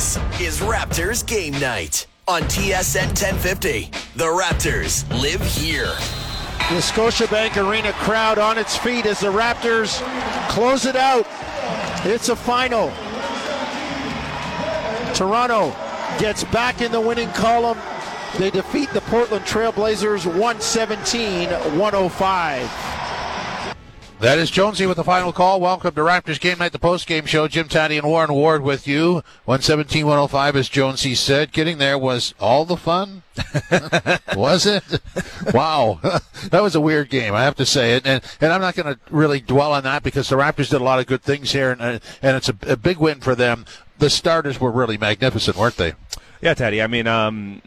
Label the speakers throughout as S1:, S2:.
S1: This is Raptors Game Night on TSN 1050. The Raptors live here.
S2: The Scotiabank Arena crowd on its feet as the Raptors close it out. It's a final. Toronto gets back in the winning column. They defeat the Portland Trailblazers 117 105.
S3: That is Jonesy with the final call. Welcome to Raptors Game Night, the post game show. Jim Tatti and Warren Ward with you. 117 105, as Jonesy said. Getting there was all the fun. was it? wow. that was a weird game, I have to say. And, and, and I'm not going to really dwell on that because the Raptors did a lot of good things here, and, and it's a, a big win for them. The starters were really magnificent, weren't they?
S4: Yeah, Teddy. I mean, um,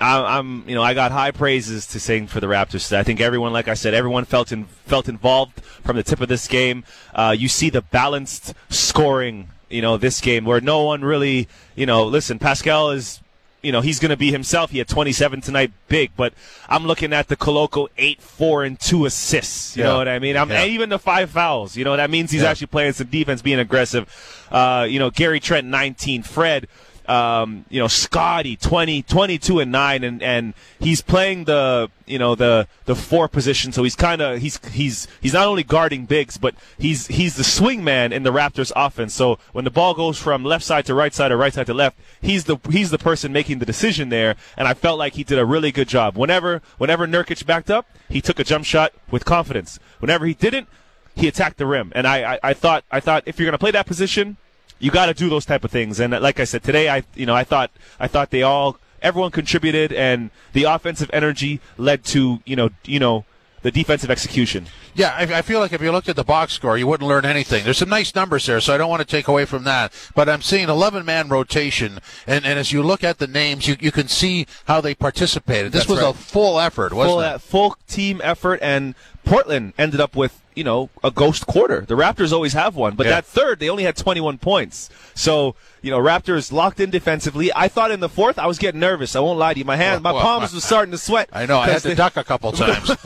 S4: I, am you know, I got high praises to sing for the Raptors. I think everyone, like I said, everyone felt in, felt involved from the tip of this game. Uh, you see the balanced scoring, you know, this game where no one really, you know, listen, Pascal is. You know he's going to be himself. He had 27 tonight, big. But I'm looking at the Koloko eight, four, and two assists. You yeah. know what I mean? I'm yeah. even the five fouls. You know that means he's yeah. actually playing some defense, being aggressive. Uh, you know Gary Trent 19, Fred um, you know, Scotty 20, 22 and 9 and, and he's playing the, you know, the, the four position. So he's kind of, he's, he's, he's not only guarding bigs, but he's, he's the swing man in the Raptors offense. So when the ball goes from left side to right side or right side to left, he's the, he's the person making the decision there. And I felt like he did a really good job. Whenever, whenever Nurkic backed up, he took a jump shot with confidence. Whenever he didn't, he attacked the rim. And I, I, I thought, I thought if you're going to play that position, you got to do those type of things. And uh, like I said today, I you know I thought I thought they all everyone contributed, and the offensive energy led to you know you know the defensive execution.
S3: Yeah, I, I, feel like if you looked at the box score, you wouldn't learn anything. There's some nice numbers there, so I don't want to take away from that. But I'm seeing 11 man rotation, and, and as you look at the names, you, you can see how they participated. This That's was right. a full effort, wasn't
S4: full,
S3: it?
S4: Full team effort, and Portland ended up with you know, a ghost quarter. The Raptors always have one, but yeah. that third, they only had 21 points. So, you know, Raptors locked in defensively. I thought in the fourth, I was getting nervous. I won't lie to you. My hands, my well, palms were starting to sweat.
S3: I know. I had to they, duck a couple times.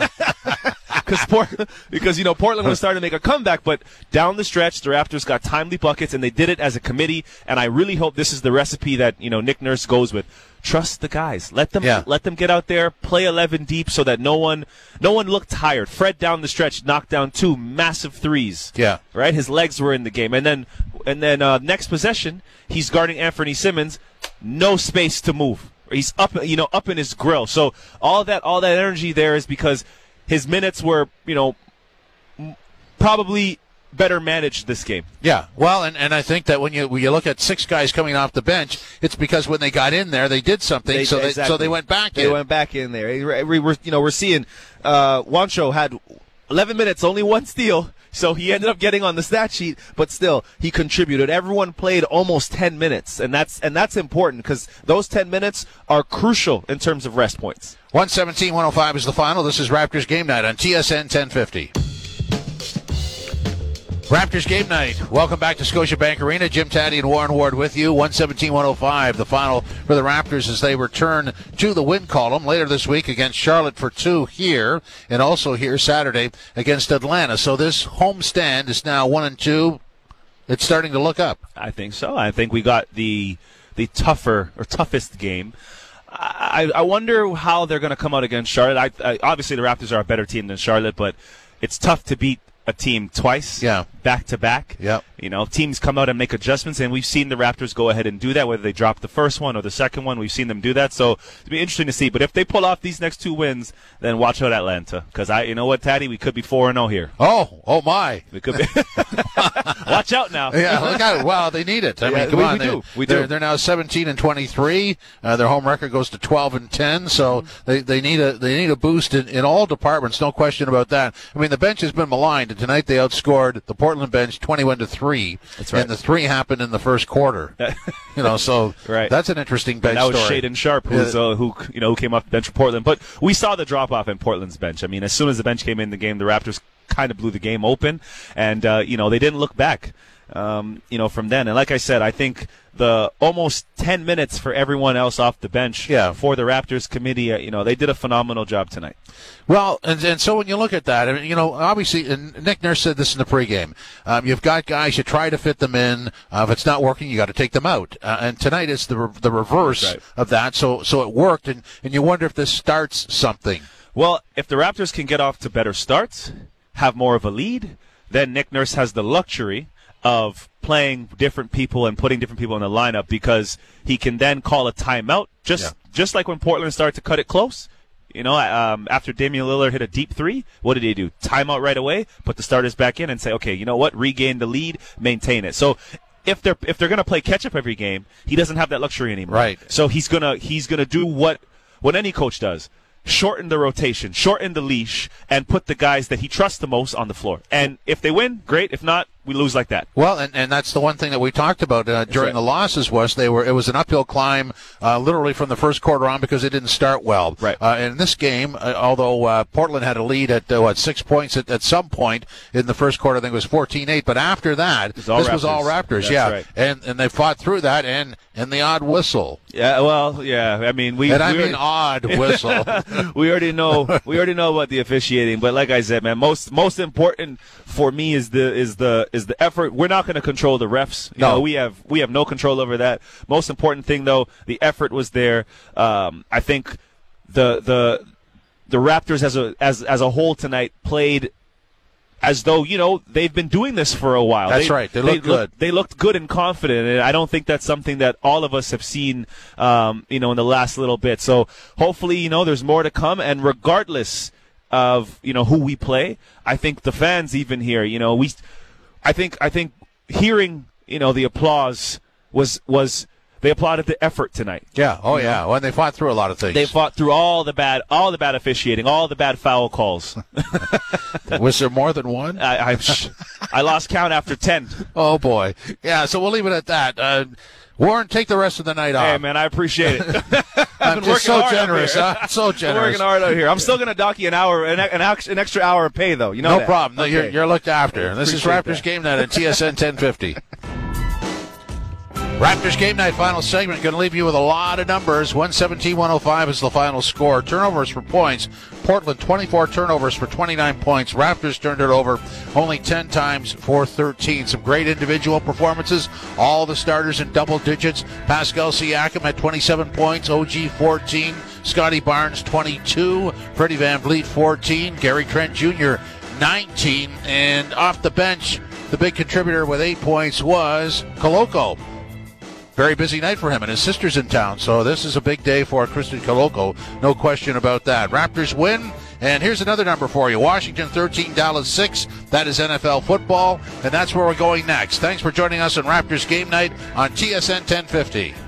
S4: because Port- because you know Portland was starting to make a comeback, but down the stretch, the Raptors got timely buckets, and they did it as a committee. And I really hope this is the recipe that you know Nick Nurse goes with. Trust the guys. Let them yeah. let them get out there, play eleven deep, so that no one no one looked tired. Fred down the stretch knocked down two massive threes.
S3: Yeah,
S4: right. His legs were in the game, and then and then uh, next possession, he's guarding Anthony Simons, no space to move. He's up, you know, up in his grill. So all that all that energy there is because his minutes were, you know, probably better managed this game.
S3: Yeah, well, and, and I think that when you when you look at six guys coming off the bench, it's because when they got in there, they did something, they, so exactly. they so they went back.
S4: They
S3: in.
S4: went back in there. We, are you know we're seeing uh, Juancho had 11 minutes, only one steal. So he ended up getting on the stat sheet, but still he contributed. Everyone played almost 10 minutes, and that's and that's important because those 10 minutes are crucial in terms of rest points.
S3: 117-105 is the final. This is Raptors game night on TSN 1050. Raptors game night. Welcome back to Scotiabank Arena. Jim Tatti and Warren Ward with you. 117-105, the final for the Raptors as they return to the win column later this week against Charlotte for two here, and also here Saturday against Atlanta. So this home stand is now one and two. It's starting to look up.
S4: I think so. I think we got the the tougher or toughest game. I, I wonder how they're going to come out against Charlotte. I, I, obviously, the Raptors are a better team than Charlotte, but it's tough to beat a team twice,
S3: yeah,
S4: back to back.
S3: Yep.
S4: You know, teams come out and make adjustments, and we've seen the Raptors go ahead and do that. Whether they drop the first one or the second one, we've seen them do that. So it'll be interesting to see. But if they pull off these next two wins, then watch out Atlanta, because I, you know what, Tatti, we could be four and zero oh here.
S3: Oh, oh my,
S4: we could be. watch out now.
S3: yeah, look at it. Wow, they need it. I yeah, mean, come
S4: we,
S3: on,
S4: we
S3: they,
S4: do. We
S3: they're,
S4: do.
S3: They're now seventeen and twenty three. Uh, their home record goes to twelve and ten. So mm-hmm. they, they need a they need a boost in, in all departments. No question about that. I mean, the bench has been maligned, tonight they outscored the Portland bench 21 to 3.
S4: That's right.
S3: And the 3 happened in the first quarter. you know, so
S4: right.
S3: that's an interesting bench
S4: and that was
S3: story.
S4: Shaedon Sharpe who's uh, who you know who came off the bench for Portland, but we saw the drop off in Portland's bench. I mean, as soon as the bench came in the game, the Raptors kind of blew the game open and uh, you know, they didn't look back um, you know, from then. And like I said, I think the almost 10 minutes for everyone else off the bench
S3: Yeah.
S4: for the Raptors committee, uh, you know, they did a phenomenal job tonight.
S3: Well, and, and so when you look at that, I mean, you know, obviously, and Nick Nurse said this in the pregame. Um, you've got guys, you try to fit them in. Uh, if it's not working, you got to take them out. Uh, and tonight is the re- the reverse
S4: Right.
S3: of that. So so it worked, and, and you wonder if this starts something.
S4: Well, if the Raptors can get off to better starts, have more of a lead, then Nick Nurse has the luxury of playing different people and putting different people in the lineup because he can then call a timeout just
S3: Yeah.
S4: just like when Portland started to cut it close. You know, um, after Damian Lillard hit a deep three, what did he do? Timeout right away, put the starters back in, and say, okay, you know what? Regain the lead, maintain it. So. If they're if they're gonna play catch up every game, he doesn't have that luxury anymore.
S3: Right.
S4: So he's gonna he's gonna do what what any coach does shorten the rotation, shorten the leash, and put the guys that he trusts the most on the floor. And if they win, great. If not, we lose like that.
S3: Well, and, and that's the one thing that we talked about uh, during
S4: right.
S3: the losses was they were it was an uphill climb, uh, literally from the first quarter on because it didn't start well.
S4: Right.
S3: Uh, in this game, uh, although uh, Portland had a lead at uh, what six points at, at some point in the first quarter, I think it was 14-8. But after that,
S4: was
S3: this was all
S4: Raptors.
S3: Raptors.
S4: That's
S3: yeah,
S4: right.
S3: and and they fought through that and and the odd whistle.
S4: Yeah. Well, yeah. I mean, we.
S3: And I
S4: we
S3: mean odd whistle.
S4: we already know we already know about the officiating, but like I said, man, most most important for me is the is the is the effort. We're not going to control the refs. You
S3: No.
S4: know, we have we have no control over that. Most important thing though, the effort was there. Um, I think the the the Raptors as a as as a whole tonight played as though you know they've been doing this for a while.
S3: That's right. They look good.
S4: they looked good and confident, and I don't think that's something that all of us have seen, um, you know, in the last little bit. So hopefully, you know, there's more to come, and regardless of you know who we play, I think the fans even here, you know, we, I think I think hearing you know the applause was was they applauded the effort tonight.
S3: yeah. Oh yeah. Well, and they fought through a lot of things.
S4: They fought through all the bad, all the bad officiating, all the bad foul calls.
S3: was there more than one?
S4: I, I, I lost count after ten.
S3: Oh boy. Yeah. So we'll leave it at that. Uh, Warren, take the rest of the night off.
S4: Hey man, I appreciate it.
S3: I'm just
S4: working
S3: so generous. Huh? So
S4: I'm
S3: generous.
S4: working hard out here. I'm still gonna dock you an hour, an, an, extra hour of pay though. You know
S3: No
S4: that.
S3: problem. No, you're, you're looked after. This is Raptors
S4: that.
S3: Game Night at TSN 1050. Raptors Game Night final segment. Going to leave you with a lot of numbers. 117 105 is the final score. Turnovers for points. Portland 24 turnovers for 29 points. Raptors turned it over only 10 times for 13. Some great individual performances. All the starters in double digits. Pascal Siakam at 27 points. OG 14. Scotty Barnes 22. Freddie VanVleet 14. Gary Trent Jr. 19. And off the bench, the big contributor with eight points was Koloko. Very busy night for him, and his sister's in town, so this is a big day for Christian Koloko. No question about that. Raptors win, and here's another number for you Washington 13, Dallas 6. That is NFL football, and that's where we're going next. Thanks for joining us on Raptors Game Night on TSN 1050.